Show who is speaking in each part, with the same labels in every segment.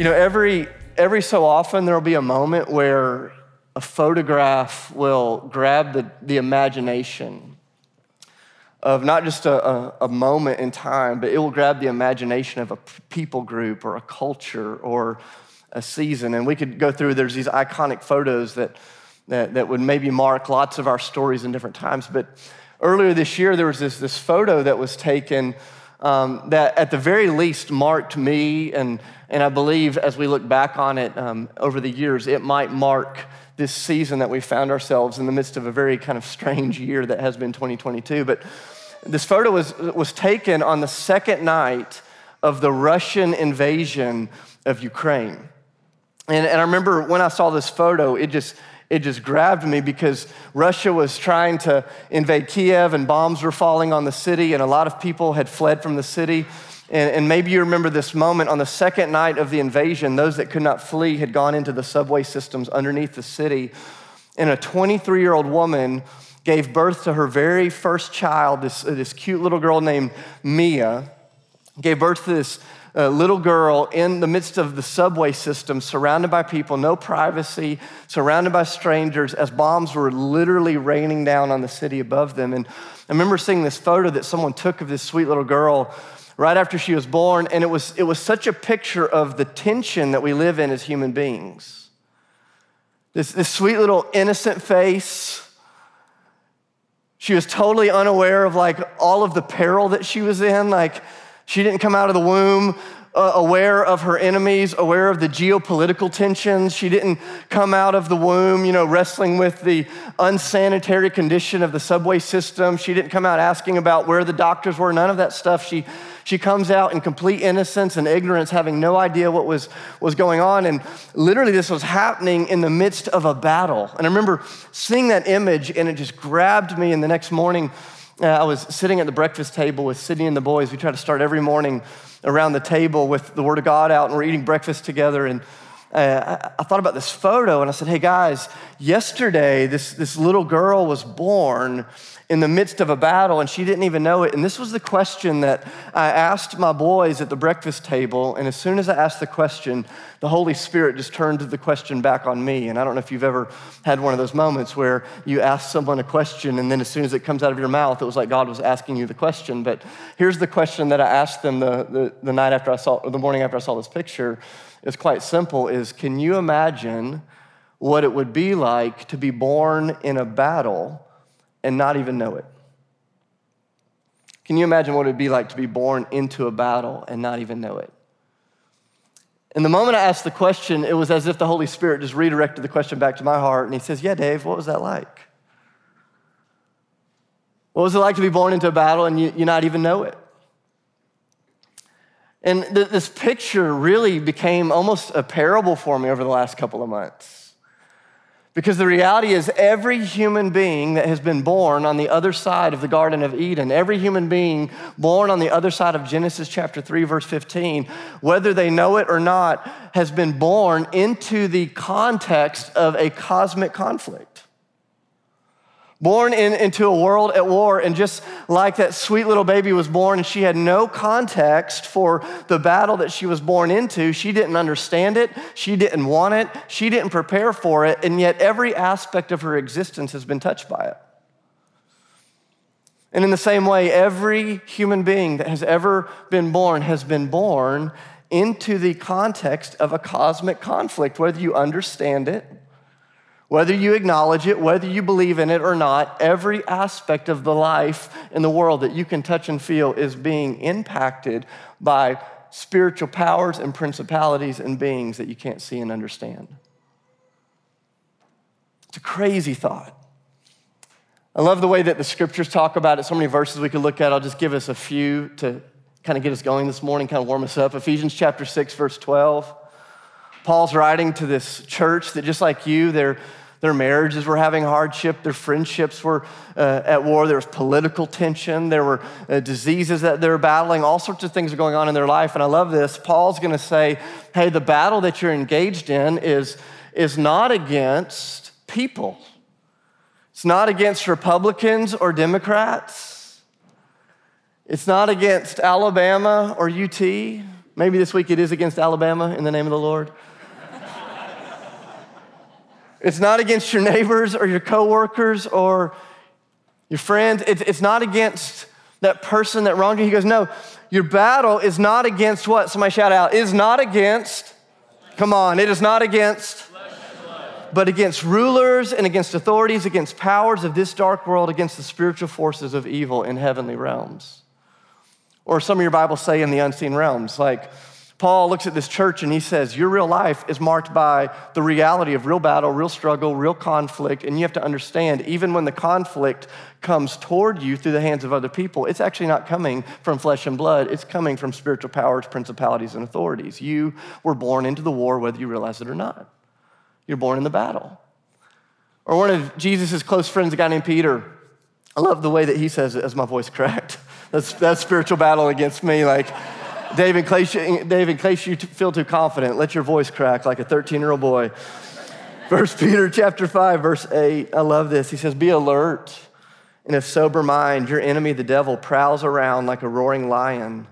Speaker 1: You know, every, every so often there will be a moment where a photograph will grab the, the imagination of not just a, a, a, moment in time, but it will grab the imagination of a people group or a culture or a season. And we could go through, there's these iconic photos that, that, that would maybe mark lots of our stories in different times. But earlier this year, there was this, this photo that was taken um, that at the very least marked me, and, and I believe as we look back on it um, over the years, it might mark this season that we found ourselves in the midst of a very kind of strange year that has been 2022. But this photo was, was taken on the second night of the Russian invasion of Ukraine. And, and I remember when I saw this photo, it just, it just grabbed me because Russia was trying to invade Kiev and bombs were falling on the city, and a lot of people had fled from the city. And, and, maybe you remember this moment on the second night of the invasion, those that could not flee had gone into the subway systems underneath the city. And a 23 year old woman gave birth to her very first child, this, this cute little girl named Mia, gave birth to this uh, little girl in the midst of the subway system, surrounded by people, no privacy, surrounded by strangers, as bombs were literally raining down on the city above them. And I remember seeing this photo that someone took of this sweet little girl right after she was born, and it was, it was such a picture of the tension that we live in as human beings. This, this sweet little innocent face. She was totally unaware of like all of the peril that she was in. Like, she didn't come out of the womb uh, aware of her enemies, aware of the geopolitical tensions. She didn't come out of the womb, you know, wrestling with the unsanitary condition of the subway system. She didn't come out asking about where the doctors were, none of that stuff. She, she comes out in complete innocence and ignorance, having no idea what was, was going on. And literally, this was happening in the midst of a battle. And I remember seeing that image, and it just grabbed me. And the next morning, uh, I was sitting at the breakfast table with Sydney and the boys. We try to start every morning around the table with the Word of God out, and we're eating breakfast together. And uh, I, thought about this photo, and I said, Hey guys, yesterday this, this little girl was born in the midst of a battle, and she didn't even know it. And this was the question that I asked my boys at the breakfast table. And as soon as I asked the question, the Holy Spirit just turned the question back on me. And I don't know if you've ever had one of those moments where you ask someone a question, and then as soon as it comes out of your mouth, it was like God was asking you the question. But here's the question that I asked them the, the, the night after I saw, or the morning after I saw this picture. It's quite simple is can you imagine what it would be like to be born in a battle and not even know it? Can you imagine what it would be like to be born into a battle and not even know it? And the moment I asked the question, it was as if the Holy Spirit just redirected the question back to my heart. And he says, Yeah, Dave, what was that like? What was it like to be born into a battle and you, you not even know it? And th- this picture really became almost a parable for me over the last couple of months. Because the reality is, every human being that has been born on the other side of the Garden of Eden, every human being born on the other side of Genesis chapter 3, verse 15, whether they know it or not, has been born into the context of a cosmic conflict born in, into a world at war. And just like that sweet little baby was born and she had no context for the battle that she was born into, she didn't understand it, she didn't want it, she didn't prepare for it, and yet every aspect of her existence has been touched by it. And in the same way, every human being that has ever been born has been born into the context of a cosmic conflict, whether you understand it whether you acknowledge it, whether you believe in it or not, every aspect of the life in the world that you can touch and feel is being impacted by spiritual powers and principalities and beings that you can't see and understand. It's a crazy thought. I love the way that the scriptures talk about it. So many verses we could look at. I'll just give us a few to kind of get us going this morning, kind of warm us up. Ephesians chapter 6, verse 12. Paul's writing to this church that just like you, they're their marriages were having hardship. Their friendships were uh, at war. There was political tension. There were uh, diseases that they were battling. All sorts of things are going on in their life. And I love this. Paul's going to say, hey, the battle that you're engaged in is, is not against people, it's not against Republicans or Democrats, it's not against Alabama or UT. Maybe this week it is against Alabama in the name of the Lord. It's not against your neighbors or your coworkers or your friends. It's, it's not against that person that wronged you. He goes, No, your battle is not against what? Somebody shout out, is not against. Come on, it is not against but against rulers and against authorities, against powers of this dark world, against the spiritual forces of evil in heavenly realms. Or some of your Bibles say in the unseen realms, like Paul looks at this church and he says, Your real life is marked by the reality of real battle, real struggle, real conflict. And you have to understand, even when the conflict comes toward you through the hands of other people, it's actually not coming from flesh and blood, it's coming from spiritual powers, principalities, and authorities. You were born into the war, whether you realize it or not. You're born in the battle. Or one of Jesus' close friends, a guy named Peter, I love the way that he says it as my voice cracked. That's, that's spiritual battle against me. Like, David, in case, you, David, in case you feel too confident, let your voice crack like a 13 year old boy. First Peter chapter 5, verse 8. I love this. He says, Be alert and of sober mind. Your enemy, the devil, prowls around like a roaring lion,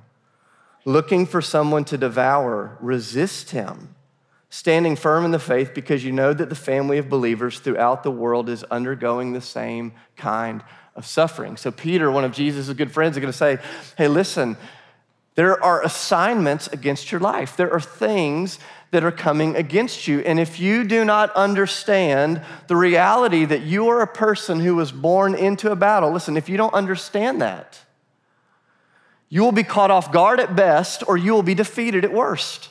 Speaker 1: looking for someone to devour. Resist him, standing firm in the faith, because you know that the family of believers throughout the world is undergoing the same kind of suffering. So, Peter, one of Jesus' good friends, is going to say, Hey, listen, there are assignments against your life. There are things that are coming against you. And if you do not understand the reality that you are a person who was born into a battle, listen, if you don't understand that, you will be caught off guard at best or you will be defeated at worst.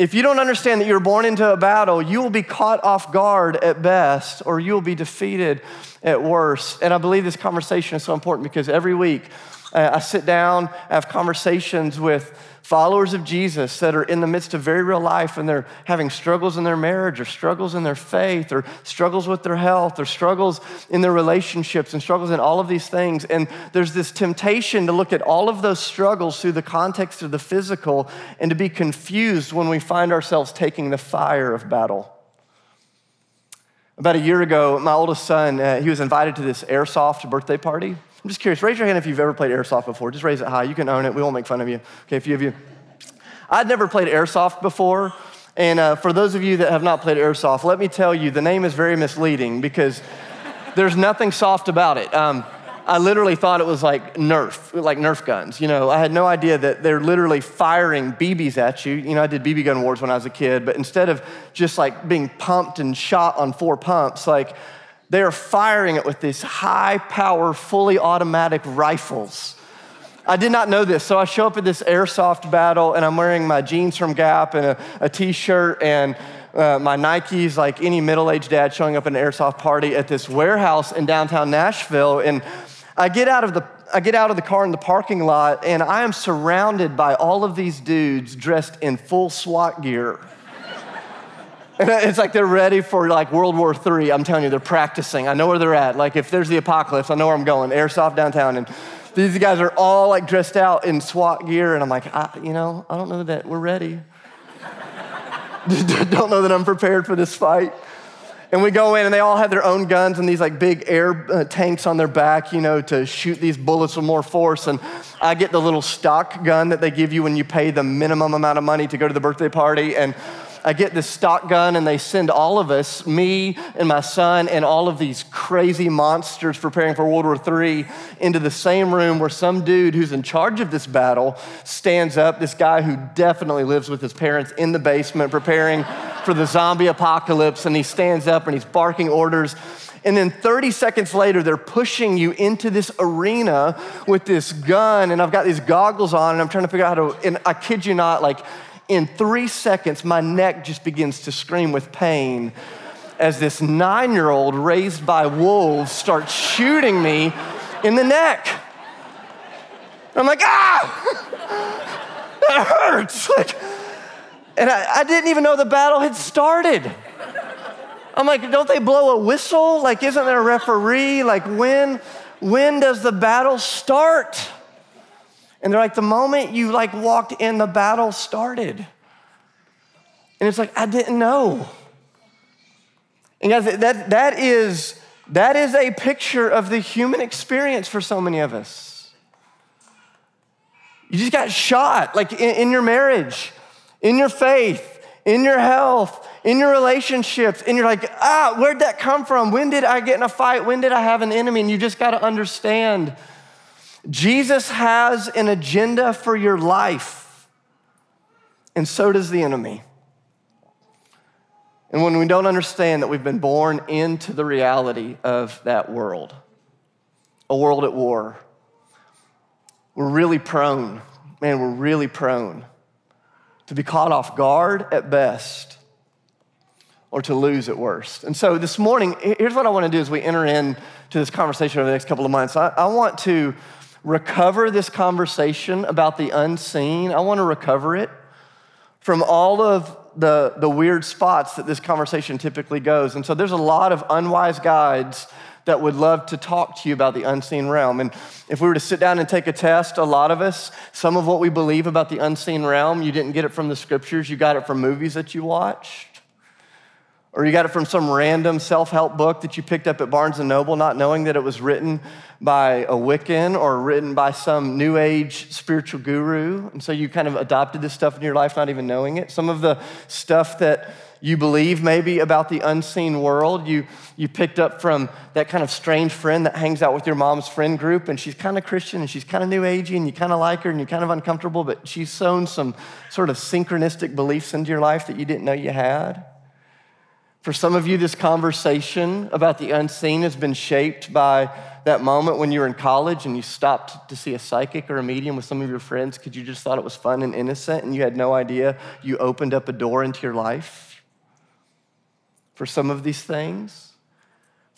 Speaker 1: If you don't understand that you're born into a battle, you will be caught off guard at best or you will be defeated at worst. And I believe this conversation is so important because every week uh, I sit down, I have conversations with followers of Jesus that are in the midst of very real life and they're having struggles in their marriage or struggles in their faith or struggles with their health or struggles in their relationships and struggles in all of these things. And there's this temptation to look at all of those struggles through the context of the physical and to be confused when we find ourselves taking the fire of battle. About a year ago, my oldest son, uh, he was invited to this airsoft birthday party. I'm just curious, raise your hand if you've ever played airsoft before. Just raise it high. You can own it. We won't make fun of you. Okay, a few of you. I'd never played airsoft before. And uh, for those of you that have not played airsoft, let me tell you, the name is very misleading because there's nothing soft about it. Um, I literally thought it was like Nerf, like Nerf guns. You know, I had no idea that they're literally firing BBs at you. You know, I did BB gun wars when I was a kid, but instead of just like being pumped and shot on four pumps, like they are firing it with these high power, fully automatic rifles. I did not know this. So I show up at this airsoft battle and I'm wearing my jeans from Gap and a a t shirt and uh, my Nikes, like any middle aged dad showing up at an airsoft party at this warehouse in downtown Nashville. And I get out of the I get out of the car in the parking lot and I am surrounded by all of these dudes dressed in full SWAT gear. It's like they're ready for like World War III. I'm telling you, they're practicing. I know where they're at. Like if there's the apocalypse, I know where I'm going. Airsoft downtown, and these guys are all like dressed out in SWAT gear, and I'm like, I, you know, I don't know that we're ready. don't know that I'm prepared for this fight. And we go in, and they all have their own guns and these like big air uh, tanks on their back, you know, to shoot these bullets with more force. And I get the little stock gun that they give you when you pay the minimum amount of money to go to the birthday party, and I get this stock gun and they send all of us, me and my son, and all of these crazy monsters preparing for World War III, into the same room where some dude who's in charge of this battle stands up, this guy who definitely lives with his parents in the basement preparing for the zombie apocalypse, and he stands up and he's barking orders. And then 30 seconds later, they're pushing you into this arena with this gun, and I've got these goggles on, and I'm trying to figure out how to, and I kid you not, like, in three seconds, my neck just begins to scream with pain as this nine year old raised by wolves starts shooting me in the neck. I'm like, ah, that hurts. Like, and I, I didn't even know the battle had started. I'm like, don't they blow a whistle? Like, isn't there a referee? Like, when, when does the battle start? And they're like, the moment you like walked in, the battle started. And it's like, I didn't know. And guys, that, that, is, that is a picture of the human experience for so many of us. You just got shot, like in, in your marriage, in your faith, in your health, in your relationships. And you're like, ah, where'd that come from? When did I get in a fight? When did I have an enemy? And you just got to understand Jesus has an agenda for your life, and so does the enemy. And when we don't understand that we've been born into the reality of that world, a world at war, we're really prone, man, we're really prone to be caught off guard at best or to lose at worst. And so this morning, here's what I want to do as we enter into this conversation over the next couple of months. I, I want to recover this conversation about the unseen. I want to recover it from all of the, the weird spots that this conversation typically goes. And so there's a lot of unwise guides that would love to talk to you about the unseen realm. And if we were to sit down and take a test, a lot of us, some of what we believe about the unseen realm, you didn't get it from the scriptures, you got it from movies that you watched. Or you got it from some random self help book that you picked up at Barnes and Noble, not knowing that it was written by a Wiccan or written by some new age spiritual guru. And so you kind of adopted this stuff in your life, not even knowing it. Some of the stuff that you believe maybe about the unseen world, you, you picked up from that kind of strange friend that hangs out with your mom's friend group, and she's kind of Christian and she's kind of new agey, and you kind of like her and you're kind of uncomfortable, but she's sown some sort of synchronistic beliefs into your life that you didn't know you had. For some of you, this conversation about the unseen has been shaped by that moment when you were in college and you stopped to see a psychic or a medium with some of your friends because you just thought it was fun and innocent and you had no idea you opened up a door into your life. For some of these things,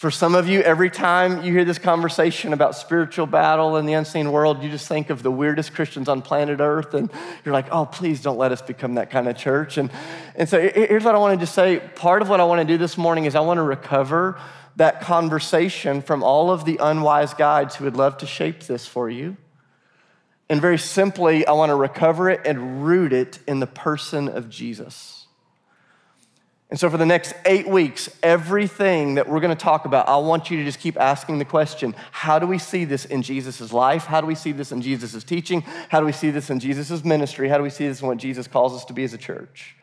Speaker 1: for some of you, every time you hear this conversation about spiritual battle and the unseen world, you just think of the weirdest Christians on planet Earth, and you're like, oh, please don't let us become that kind of church. And, and so here's what I want to say part of what I want to do this morning is I want to recover that conversation from all of the unwise guides who would love to shape this for you. And very simply, I want to recover it and root it in the person of Jesus. And so, for the next eight weeks, everything that we're going to talk about, I want you to just keep asking the question how do we see this in Jesus' life? How do we see this in Jesus' teaching? How do we see this in Jesus' ministry? How do we see this in what Jesus calls us to be as a church?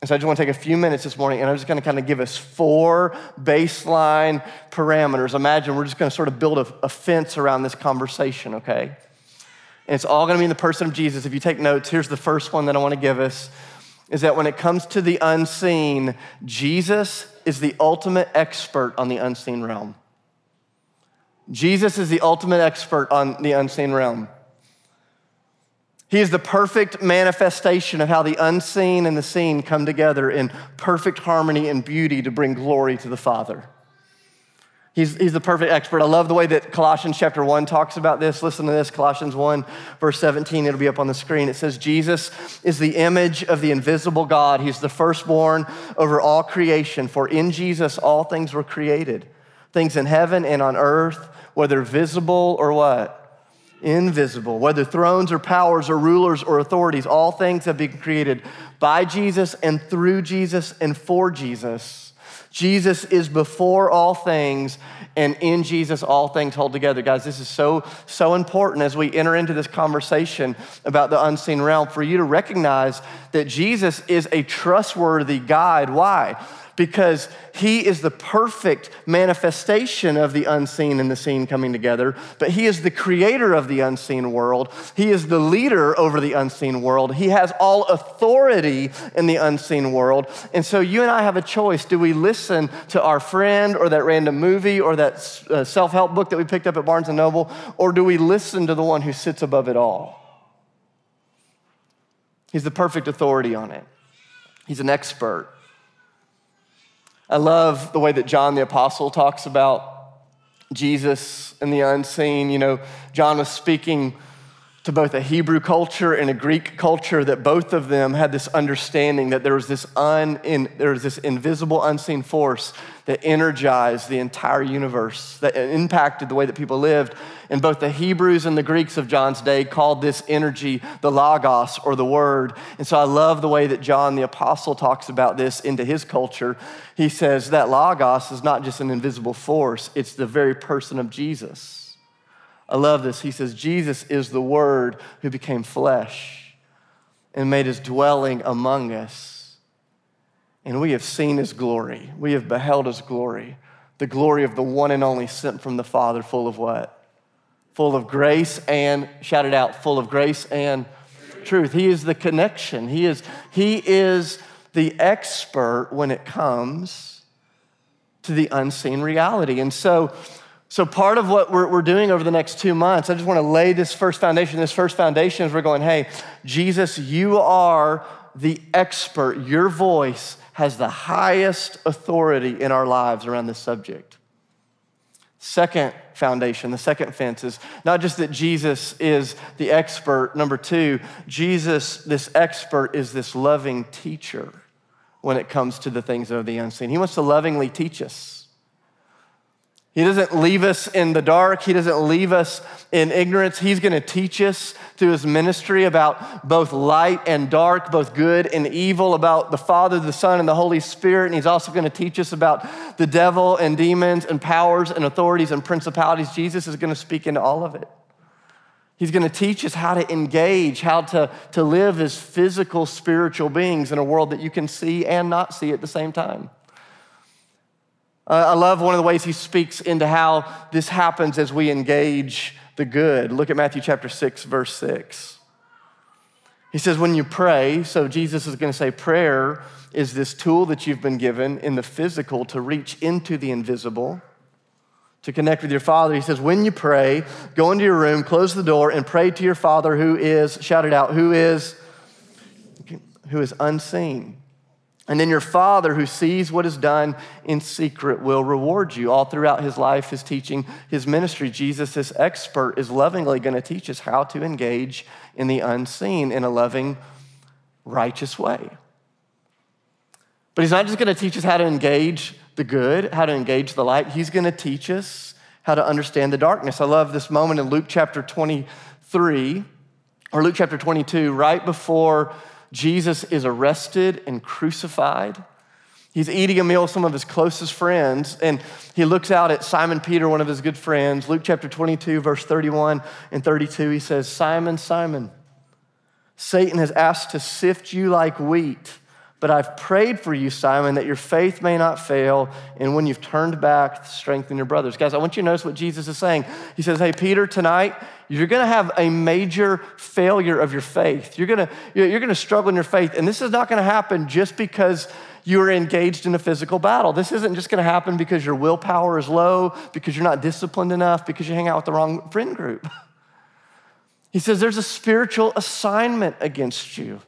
Speaker 1: And so, I just want to take a few minutes this morning and I'm just going to kind of give us four baseline parameters. Imagine we're just going to sort of build a, a fence around this conversation, okay? And it's all going to be in the person of Jesus. If you take notes, here's the first one that I want to give us is that when it comes to the unseen, Jesus is the ultimate expert on the unseen realm. Jesus is the ultimate expert on the unseen realm. He is the perfect manifestation of how the unseen and the seen come together in perfect harmony and beauty to bring glory to the Father. He's, he's the perfect expert. I love the way that Colossians chapter 1 talks about this. Listen to this Colossians 1, verse 17. It'll be up on the screen. It says, Jesus is the image of the invisible God. He's the firstborn over all creation. For in Jesus, all things were created things in heaven and on earth, whether visible or what? Invisible. Whether thrones or powers or rulers or authorities, all things have been created by Jesus and through Jesus and for Jesus. Jesus is before all things, and in Jesus, all things hold together. Guys, this is so, so important as we enter into this conversation about the unseen realm for you to recognize that Jesus is a trustworthy guide. Why? Because he is the perfect manifestation of the unseen and the seen coming together, but he is the creator of the unseen world. He is the leader over the unseen world. He has all authority in the unseen world. And so you and I have a choice. Do we listen to our friend or that random movie or that uh, self help book that we picked up at Barnes and Noble, or do we listen to the one who sits above it all? He's the perfect authority on it. He's an expert. I love the way that John the Apostle talks about Jesus and the unseen. You know, John was speaking to both a Hebrew culture and a Greek culture that both of them had this understanding that there was this un, in, there was this invisible unseen force that energized the entire universe that impacted the way that people lived. And both the Hebrews and the Greeks of John's day called this energy the logos or the word. And so I love the way that John the apostle talks about this into his culture. He says that logos is not just an invisible force it's the very person of Jesus I love this. He says, Jesus is the Word who became flesh and made his dwelling among us. And we have seen his glory. We have beheld his glory, the glory of the one and only sent from the Father, full of what? Full of grace and, shout it out, full of grace and truth. He is the connection. He is, he is the expert when it comes to the unseen reality. And so, so, part of what we're, we're doing over the next two months, I just want to lay this first foundation. This first foundation is we're going, hey, Jesus, you are the expert. Your voice has the highest authority in our lives around this subject. Second foundation, the second fence is not just that Jesus is the expert. Number two, Jesus, this expert, is this loving teacher when it comes to the things of the unseen. He wants to lovingly teach us. He doesn't leave us in the dark. He doesn't leave us in ignorance. He's going to teach us through his ministry about both light and dark, both good and evil, about the Father, the Son, and the Holy Spirit. And he's also going to teach us about the devil and demons and powers and authorities and principalities. Jesus is going to speak into all of it. He's going to teach us how to engage, how to, to live as physical, spiritual beings in a world that you can see and not see at the same time. Uh, I love one of the ways he speaks into how this happens as we engage the good. Look at Matthew chapter 6, verse 6. He says, when you pray, so Jesus is going to say, prayer is this tool that you've been given in the physical to reach into the invisible, to connect with your Father. He says, when you pray, go into your room, close the door, and pray to your Father who is, shout it out, who is, who is unseen. And then your Father, who sees what is done in secret, will reward you. All throughout his life, his teaching, his ministry, Jesus, this expert, is lovingly going to teach us how to engage in the unseen in a loving, righteous way. But he's not just going to teach us how to engage the good, how to engage the light. He's going to teach us how to understand the darkness. I love this moment in Luke chapter 23, or Luke chapter 22, right before Jesus is arrested and crucified. He's eating a meal with some of his closest friends, and he looks out at Simon Peter, one of his good friends. Luke chapter 22, verse 31 and 32, he says, Simon, Simon, Satan has asked to sift you like wheat. But I've prayed for you, Simon, that your faith may not fail. And when you've turned back, strengthen your brothers. Guys, I want you to notice what Jesus is saying. He says, Hey, Peter, tonight, you're going to have a major failure of your faith. You're going to, you're going to struggle in your faith. And this is not going to happen just because you are engaged in a physical battle. This isn't just going to happen because your willpower is low, because you're not disciplined enough, because you hang out with the wrong friend group. He says, There's a spiritual assignment against you.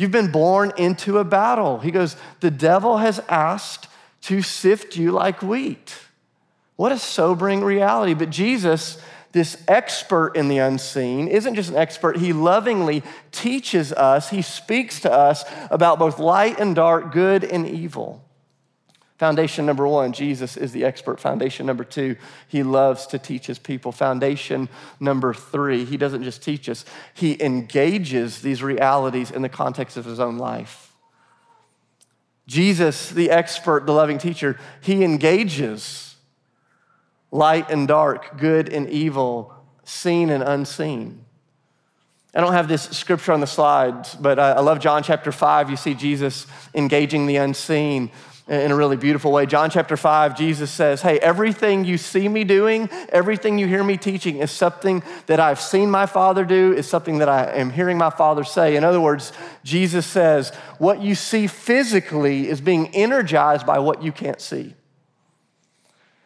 Speaker 1: You've been born into a battle. He goes, The devil has asked to sift you like wheat. What a sobering reality. But Jesus, this expert in the unseen, isn't just an expert. He lovingly teaches us, he speaks to us about both light and dark, good and evil. Foundation number one, Jesus is the expert. Foundation number two, he loves to teach his people. Foundation number three, he doesn't just teach us, he engages these realities in the context of his own life. Jesus, the expert, the loving teacher, he engages light and dark, good and evil, seen and unseen. I don't have this scripture on the slides, but I love John chapter 5. You see Jesus engaging the unseen in a really beautiful way. John chapter 5, Jesus says, Hey, everything you see me doing, everything you hear me teaching is something that I've seen my Father do, is something that I am hearing my Father say. In other words, Jesus says, What you see physically is being energized by what you can't see.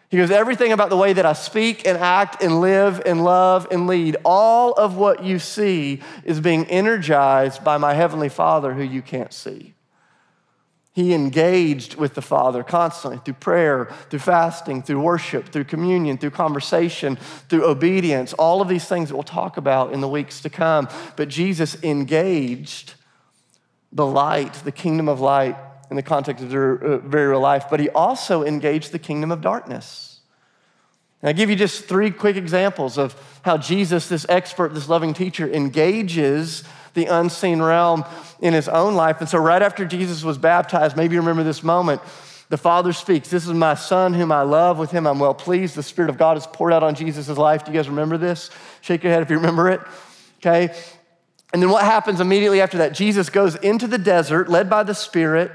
Speaker 1: He goes, Everything about the way that I speak and act and live and love and lead, all of what you see is being energized by my Heavenly Father who you can't see. He engaged with the Father constantly through prayer, through fasting, through worship, through communion, through conversation, through obedience, all of these things that we'll talk about in the weeks to come. But Jesus engaged the light, the kingdom of light, in the context of their uh, very real life, but he also engaged the kingdom of darkness. And I give you just three quick examples of how Jesus, this expert, this loving teacher, engages the unseen realm in his own life. And so, right after Jesus was baptized, maybe you remember this moment, the Father speaks, This is my Son whom I love, with him I'm well pleased. The Spirit of God is poured out on Jesus' life. Do you guys remember this? Shake your head if you remember it. Okay. And then what happens immediately after that? Jesus goes into the desert, led by the Spirit,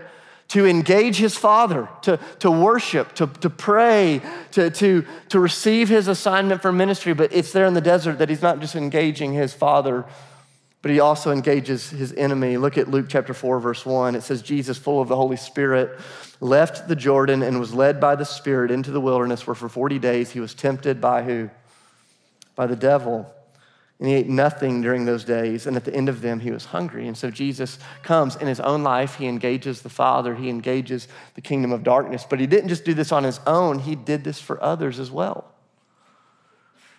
Speaker 1: to engage his Father, to, to worship, to, to pray, to, to, to receive his assignment for ministry. But it's there in the desert that he's not just engaging his Father but he also engages his enemy. Look at Luke chapter 4, verse 1. It says, Jesus, full of the Holy Spirit, left the Jordan and was led by the Spirit into the wilderness, where for 40 days he was tempted by who? By the devil. And he ate nothing during those days. And at the end of them, he was hungry. And so Jesus comes in his own life. He engages the Father, he engages the kingdom of darkness. But he didn't just do this on his own, he did this for others as well.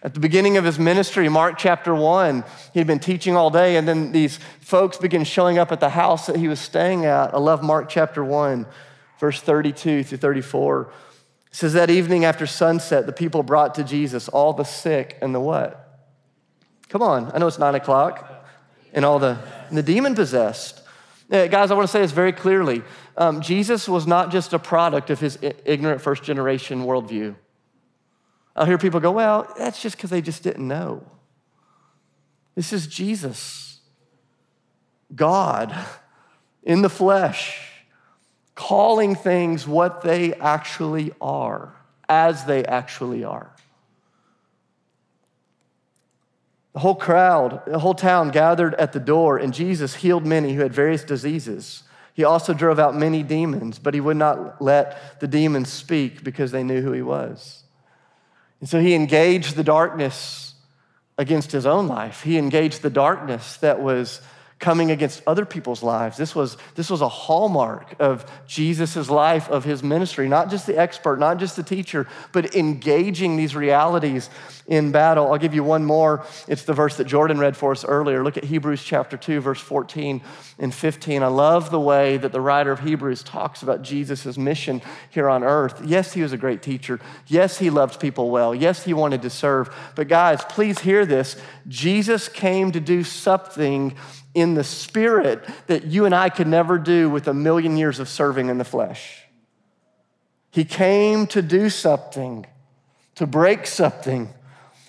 Speaker 1: At the beginning of his ministry, Mark chapter 1, he'd been teaching all day, and then these folks began showing up at the house that he was staying at. I love Mark chapter 1, verse 32 through 34. It says, That evening after sunset, the people brought to Jesus all the sick and the what? Come on, I know it's nine o'clock, and all the, and the demon possessed. Yeah, guys, I want to say this very clearly. Um, Jesus was not just a product of his ignorant first generation worldview. I'll hear people go, well, that's just because they just didn't know. This is Jesus, God in the flesh, calling things what they actually are, as they actually are. The whole crowd, the whole town gathered at the door, and Jesus healed many who had various diseases. He also drove out many demons, but he would not let the demons speak because they knew who he was. And so he engaged the darkness against his own life. He engaged the darkness that was coming against other people's lives. This was, this was a hallmark of Jesus' life, of his ministry, not just the expert, not just the teacher, but engaging these realities in battle. I'll give you one more. It's the verse that Jordan read for us earlier. Look at Hebrews chapter 2, verse 14 and 15. I love the way that the writer of Hebrews talks about Jesus' mission here on earth. Yes, he was a great teacher. Yes, he loved people well. Yes, he wanted to serve. But guys, please hear this. Jesus came to do something in the spirit that you and I could never do with a million years of serving in the flesh. He came to do something, to break something.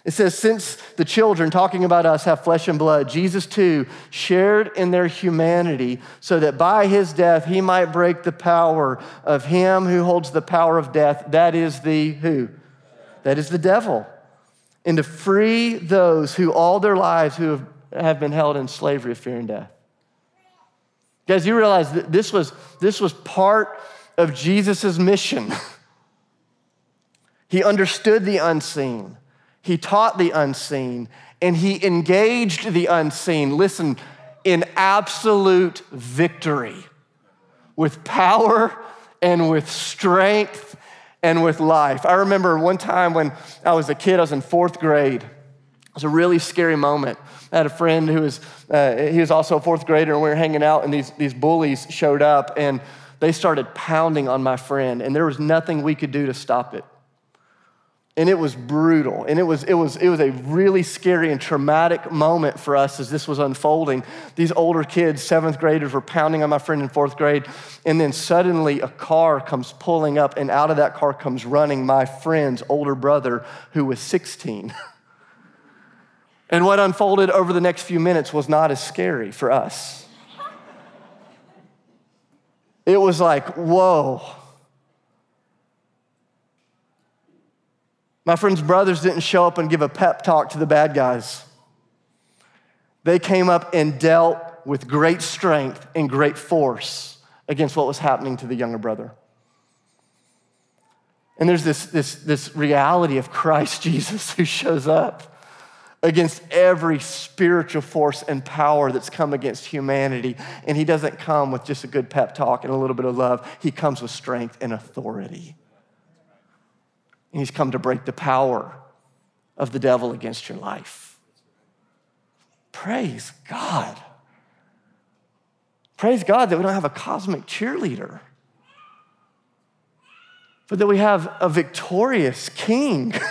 Speaker 1: It says, since the children, talking about us, have flesh and blood, Jesus too shared in their humanity so that by his death he might break the power of him who holds the power of death. That is the who? That is the devil. And to free those who all their lives who have have been held in slavery of fear and death. Guys, you realize that this was, this was part of Jesus' mission. he understood the unseen, he taught the unseen, and he engaged the unseen. Listen, in absolute victory with power and with strength and with life. I remember one time when I was a kid, I was in fourth grade. It was a really scary moment. I had a friend who was, uh, he was also a fourth grader, and we were hanging out, and these, these bullies showed up, and they started pounding on my friend, and there was nothing we could do to stop it. And it was brutal. And it was, it, was, it was a really scary and traumatic moment for us as this was unfolding. These older kids, seventh graders, were pounding on my friend in fourth grade. And then suddenly a car comes pulling up, and out of that car comes running my friend's older brother who was 16. And what unfolded over the next few minutes was not as scary for us. It was like, whoa. My friend's brothers didn't show up and give a pep talk to the bad guys. They came up and dealt with great strength and great force against what was happening to the younger brother. And there's this, this, this reality of Christ Jesus who shows up against every spiritual force and power that's come against humanity. And he doesn't come with just a good pep talk and a little bit of love, he comes with strength and authority. And he's come to break the power of the devil against your life. Praise God. Praise God that we don't have a cosmic cheerleader, but that we have a victorious king.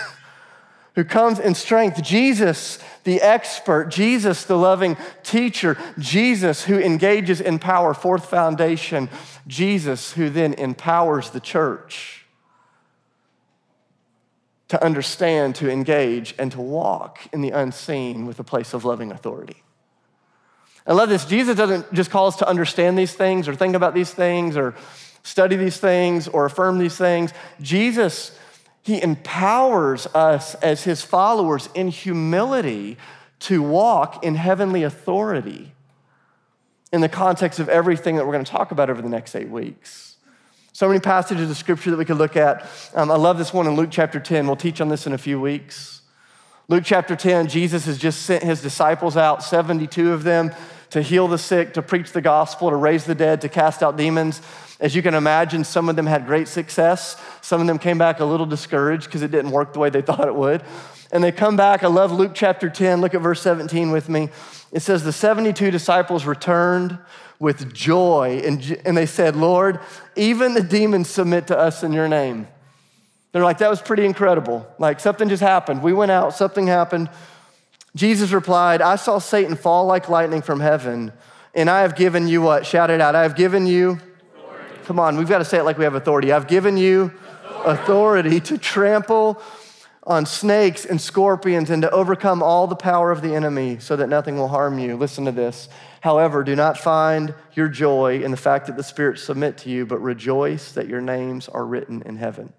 Speaker 1: who comes in strength. Jesus, the expert. Jesus, the loving teacher. Jesus, who engages in power. Fourth foundation. Jesus, who then empowers the church to understand, to engage, and to walk in the unseen with a place of loving authority. I love this. Jesus doesn't just call us to understand these things or think about these things or study these things or affirm these things. Jesus, he empowers us as his followers in humility to walk in heavenly authority in the context of everything that we're going to talk about over the next eight weeks. So many passages of scripture that we could look at. Um, I love this one in Luke chapter 10. We'll teach on this in a few weeks. Luke chapter 10, Jesus has just sent his disciples out, 72 of them, to heal the sick, to preach the gospel, to raise the dead, to cast out demons. As you can imagine, some of them had great success. Some of them came back a little discouraged because it didn't work the way they thought it would. And they come back. I love Luke chapter 10. Look at verse 17 with me. It says, The 72 disciples returned with joy, and, and they said, Lord, even the demons submit to us in your name. They're like, that was pretty incredible. Like something just happened. We went out, something happened. Jesus replied, I saw Satan fall like lightning from heaven, and I have given you what? Shout it out. I have given you. Come on, we've got to say it like we have authority. I've given you authority, authority to trample on snakes and scorpions and to overcome all the power of the enemy so that nothing will harm you. Listen to this. However, do not find your joy in the fact that the spirits submit to you, but rejoice that your names are written in heaven.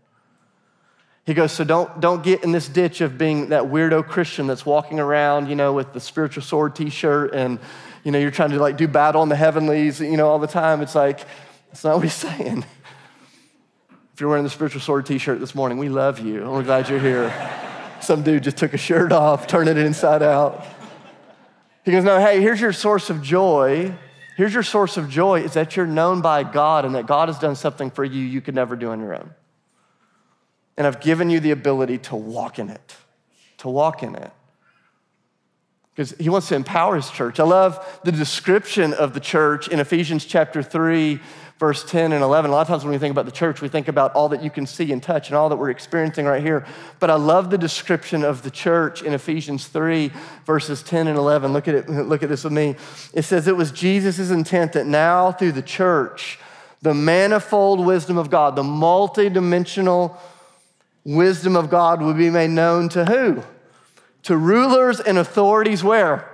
Speaker 1: He goes, so don't, don't get in this ditch of being that weirdo Christian that's walking around, you know, with the spiritual sword t-shirt and, you know, you're trying to like do battle in the heavenlies, you know, all the time. It's like, that's not what he's saying. If you're wearing the spiritual sword t-shirt this morning, we love you. We're glad you're here. Some dude just took a shirt off, turned it inside out. He goes, no, hey, here's your source of joy. Here's your source of joy is that you're known by God and that God has done something for you you could never do on your own and I've given you the ability to walk in it, to walk in it. Because he wants to empower his church. I love the description of the church in Ephesians chapter 3, verse 10 and 11. A lot of times when we think about the church, we think about all that you can see and touch and all that we're experiencing right here. But I love the description of the church in Ephesians 3, verses 10 and 11. Look at it, look at this with me. It says, It was Jesus' intent that now through the church, the manifold wisdom of God, the multidimensional wisdom of God would be made known to who? To rulers and authorities where?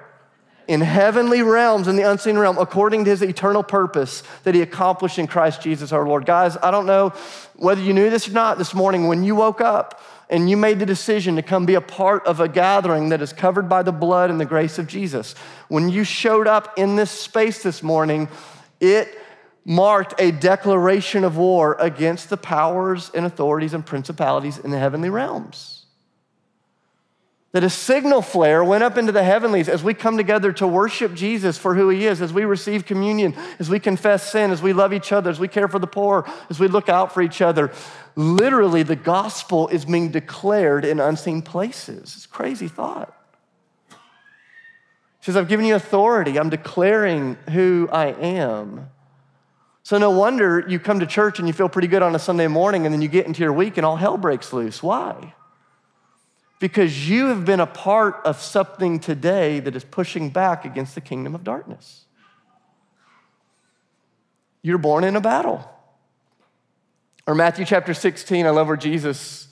Speaker 1: In heavenly realms, in the unseen realm, according to his eternal purpose that he accomplished in Christ Jesus our Lord. Guys, I don't know whether you knew this or not this morning when you woke up and you made the decision to come be a part of a gathering that is covered by the blood and the grace of Jesus. When you showed up in this space this morning, it marked a declaration of war against the powers and authorities and principalities in the heavenly realms. That a signal flare went up into the heavenlies as we come together to worship Jesus for who he is, as we receive communion, as we confess sin, as we love each other, as we care for the poor, as we look out for each other. Literally, the gospel is being declared in unseen places. It's crazy thought. He says, I've given you authority. I'm declaring who I am. So, no wonder you come to church and you feel pretty good on a Sunday morning, and then you get into your week and all hell breaks loose. Why? Because you have been a part of something today that is pushing back against the kingdom of darkness. You're born in a battle. Or Matthew chapter 16, I love where Jesus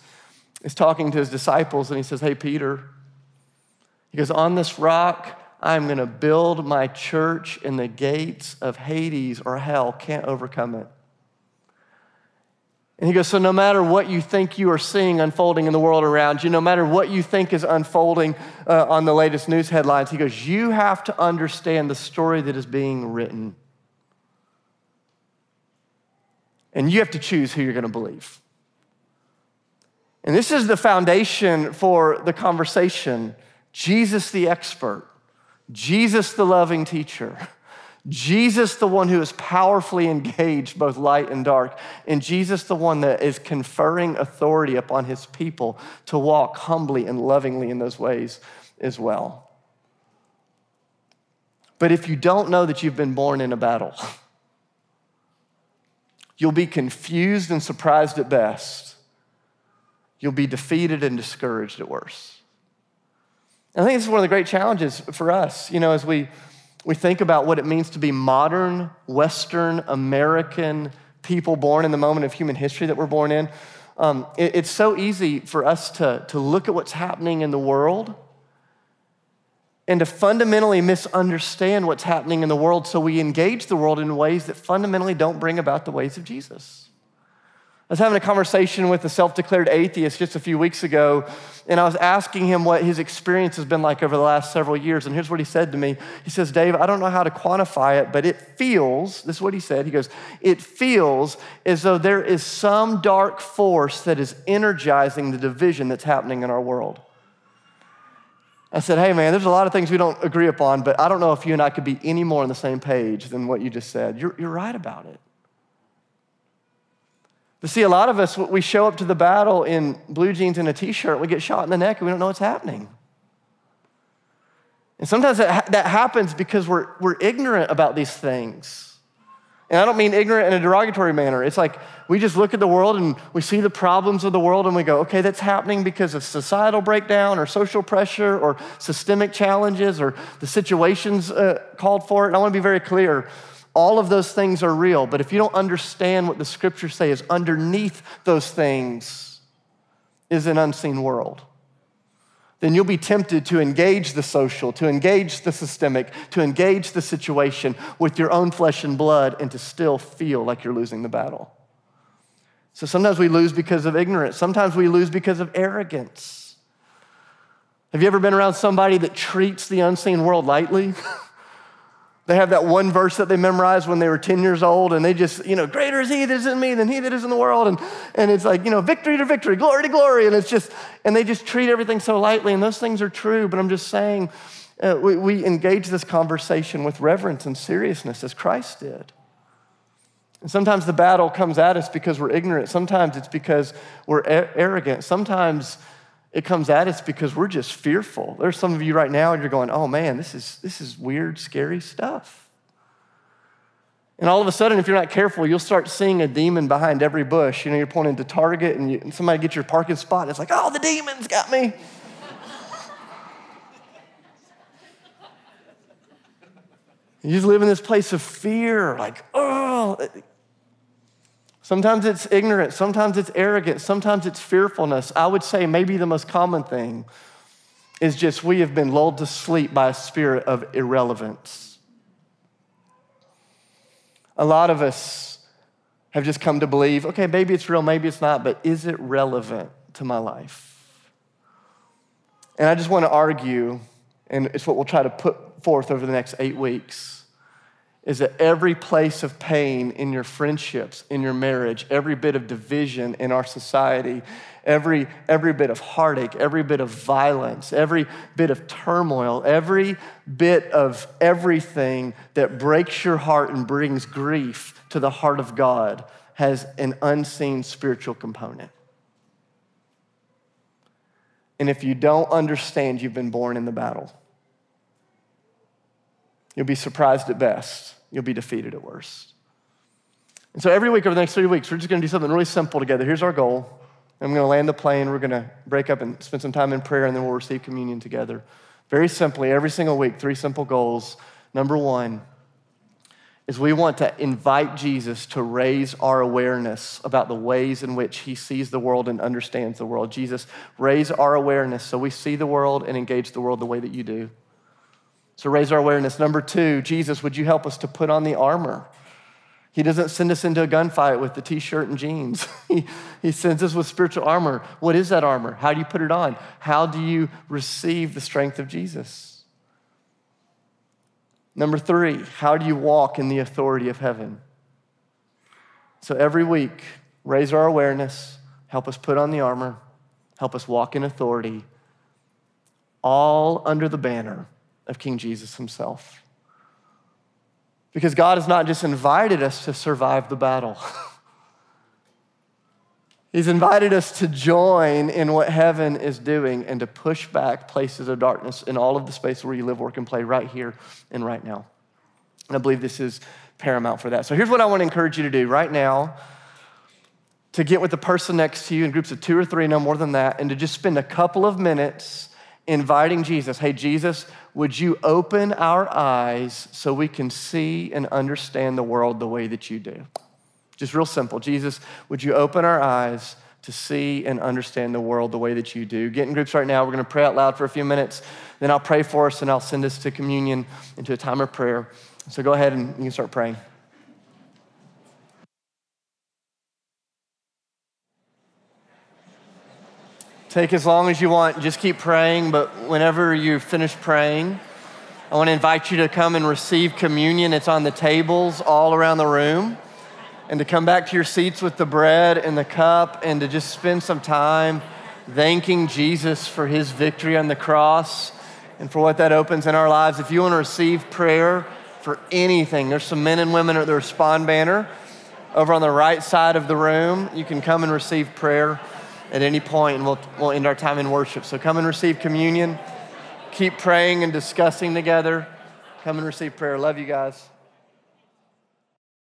Speaker 1: is talking to his disciples and he says, Hey, Peter, he goes, On this rock, I'm going to build my church, and the gates of Hades or hell can't overcome it. And he goes, So, no matter what you think you are seeing unfolding in the world around you, no matter what you think is unfolding uh, on the latest news headlines, he goes, You have to understand the story that is being written. And you have to choose who you're going to believe. And this is the foundation for the conversation Jesus, the expert. Jesus, the loving teacher. Jesus, the one who is powerfully engaged, both light and dark. And Jesus, the one that is conferring authority upon his people to walk humbly and lovingly in those ways as well. But if you don't know that you've been born in a battle, you'll be confused and surprised at best you'll be defeated and discouraged at worst. I think this is one of the great challenges for us, you know, as we, we think about what it means to be modern, Western, American people born in the moment of human history that we're born in. Um, it, it's so easy for us to, to look at what's happening in the world and to fundamentally misunderstand what's happening in the world so we engage the world in ways that fundamentally don't bring about the ways of Jesus. I was having a conversation with a self declared atheist just a few weeks ago, and I was asking him what his experience has been like over the last several years. And here's what he said to me He says, Dave, I don't know how to quantify it, but it feels, this is what he said. He goes, It feels as though there is some dark force that is energizing the division that's happening in our world. I said, Hey, man, there's a lot of things we don't agree upon, but I don't know if you and I could be any more on the same page than what you just said. You're, you're right about it. But see, a lot of us, we show up to the battle in blue jeans and a t shirt, we get shot in the neck, and we don't know what's happening. And sometimes that, that happens because we're, we're ignorant about these things. And I don't mean ignorant in a derogatory manner. It's like we just look at the world and we see the problems of the world and we go, okay, that's happening because of societal breakdown or social pressure or systemic challenges or the situations uh, called for it. And I want to be very clear all of those things are real, but if you don't understand what the scriptures say is underneath those things is an unseen world, then you'll be tempted to engage the social, to engage the systemic, to engage the situation with your own flesh and blood, and to still feel like you're losing the battle. So sometimes we lose because of ignorance, sometimes we lose because of arrogance. Have you ever been around somebody that treats the unseen world lightly? They have that one verse that they memorized when they were 10 years old, and they just, you know, greater is he that is in me than he that is in the world. And, and it's like, you know, victory to victory, glory to glory. And it's just, and they just treat everything so lightly. And those things are true, but I'm just saying, uh, we, we engage this conversation with reverence and seriousness as Christ did. And sometimes the battle comes at us because we're ignorant. Sometimes it's because we're a- arrogant. Sometimes it comes at us because we're just fearful. There's some of you right now and you're going, oh man, this is, this is weird, scary stuff. And all of a sudden, if you're not careful, you'll start seeing a demon behind every bush. You know, you're pointing to Target and, you, and somebody gets your parking spot and it's like, oh, the demon's got me. you just live in this place of fear, like, oh, Sometimes it's ignorance, sometimes it's arrogance, sometimes it's fearfulness. I would say maybe the most common thing is just we have been lulled to sleep by a spirit of irrelevance. A lot of us have just come to believe okay, maybe it's real, maybe it's not, but is it relevant to my life? And I just want to argue, and it's what we'll try to put forth over the next eight weeks is that every place of pain in your friendships, in your marriage, every bit of division in our society, every, every bit of heartache, every bit of violence, every bit of turmoil, every bit of everything that breaks your heart and brings grief to the heart of God has an unseen spiritual component. And if you don't understand, you've been born in the battle. You'll be surprised at best you'll be defeated at worst. And so every week over the next three weeks, we're just going to do something really simple together. Here's our goal. I'm going to land the plane. We're going to break up and spend some time in prayer, and then we'll receive communion together. Very simply, every single week, three simple goals. Number one is we want to invite Jesus to raise our awareness about the ways in which he sees the world and understands the world. Jesus, raise our awareness so we see the world and engage the world the way that you do. So raise our awareness. Number two, Jesus, would you help us to put on the armor? He doesn't send us into a gunfight with the t shirt and jeans. he, he sends us with spiritual armor. What is that armor? How do you put it on? How do you receive the strength of Jesus? Number three, how do you walk in the authority of heaven? So every week, raise our awareness, help us put on the armor, help us walk in authority, all under the banner of King Jesus himself. Because God has not just invited us to survive the battle, He's invited us to join in what heaven is doing and to push back places of darkness in all of the space where you live, work, and play right here and right now. And I believe this is paramount for that. So here's what I want to encourage you to do right now to get with the person next to you in groups of two or three, no more than that, and to just spend a couple of minutes inviting Jesus, hey, Jesus, would you open our eyes so we can see and understand the world the way that you do? Just real simple. Jesus, would you open our eyes to see and understand the world the way that you do? Get in groups right now. We're going to pray out loud for a few minutes. Then I'll pray for us and I'll send us to communion into a time of prayer. So go ahead and you can start praying. Take as long as you want. Just keep praying, but whenever you finish praying, I want to invite you to come and receive communion. It's on the tables all around the room. And to come back to your seats with the bread and the cup and to just spend some time thanking Jesus for his victory on the cross and for what that opens in our lives. If you want to receive prayer for anything, there's some men and women at the Respond banner over on the right side of the room. You can come and receive prayer at any point, and we'll, we'll end our time in worship. So come and receive communion. Keep praying and discussing together. Come and receive prayer. Love you guys.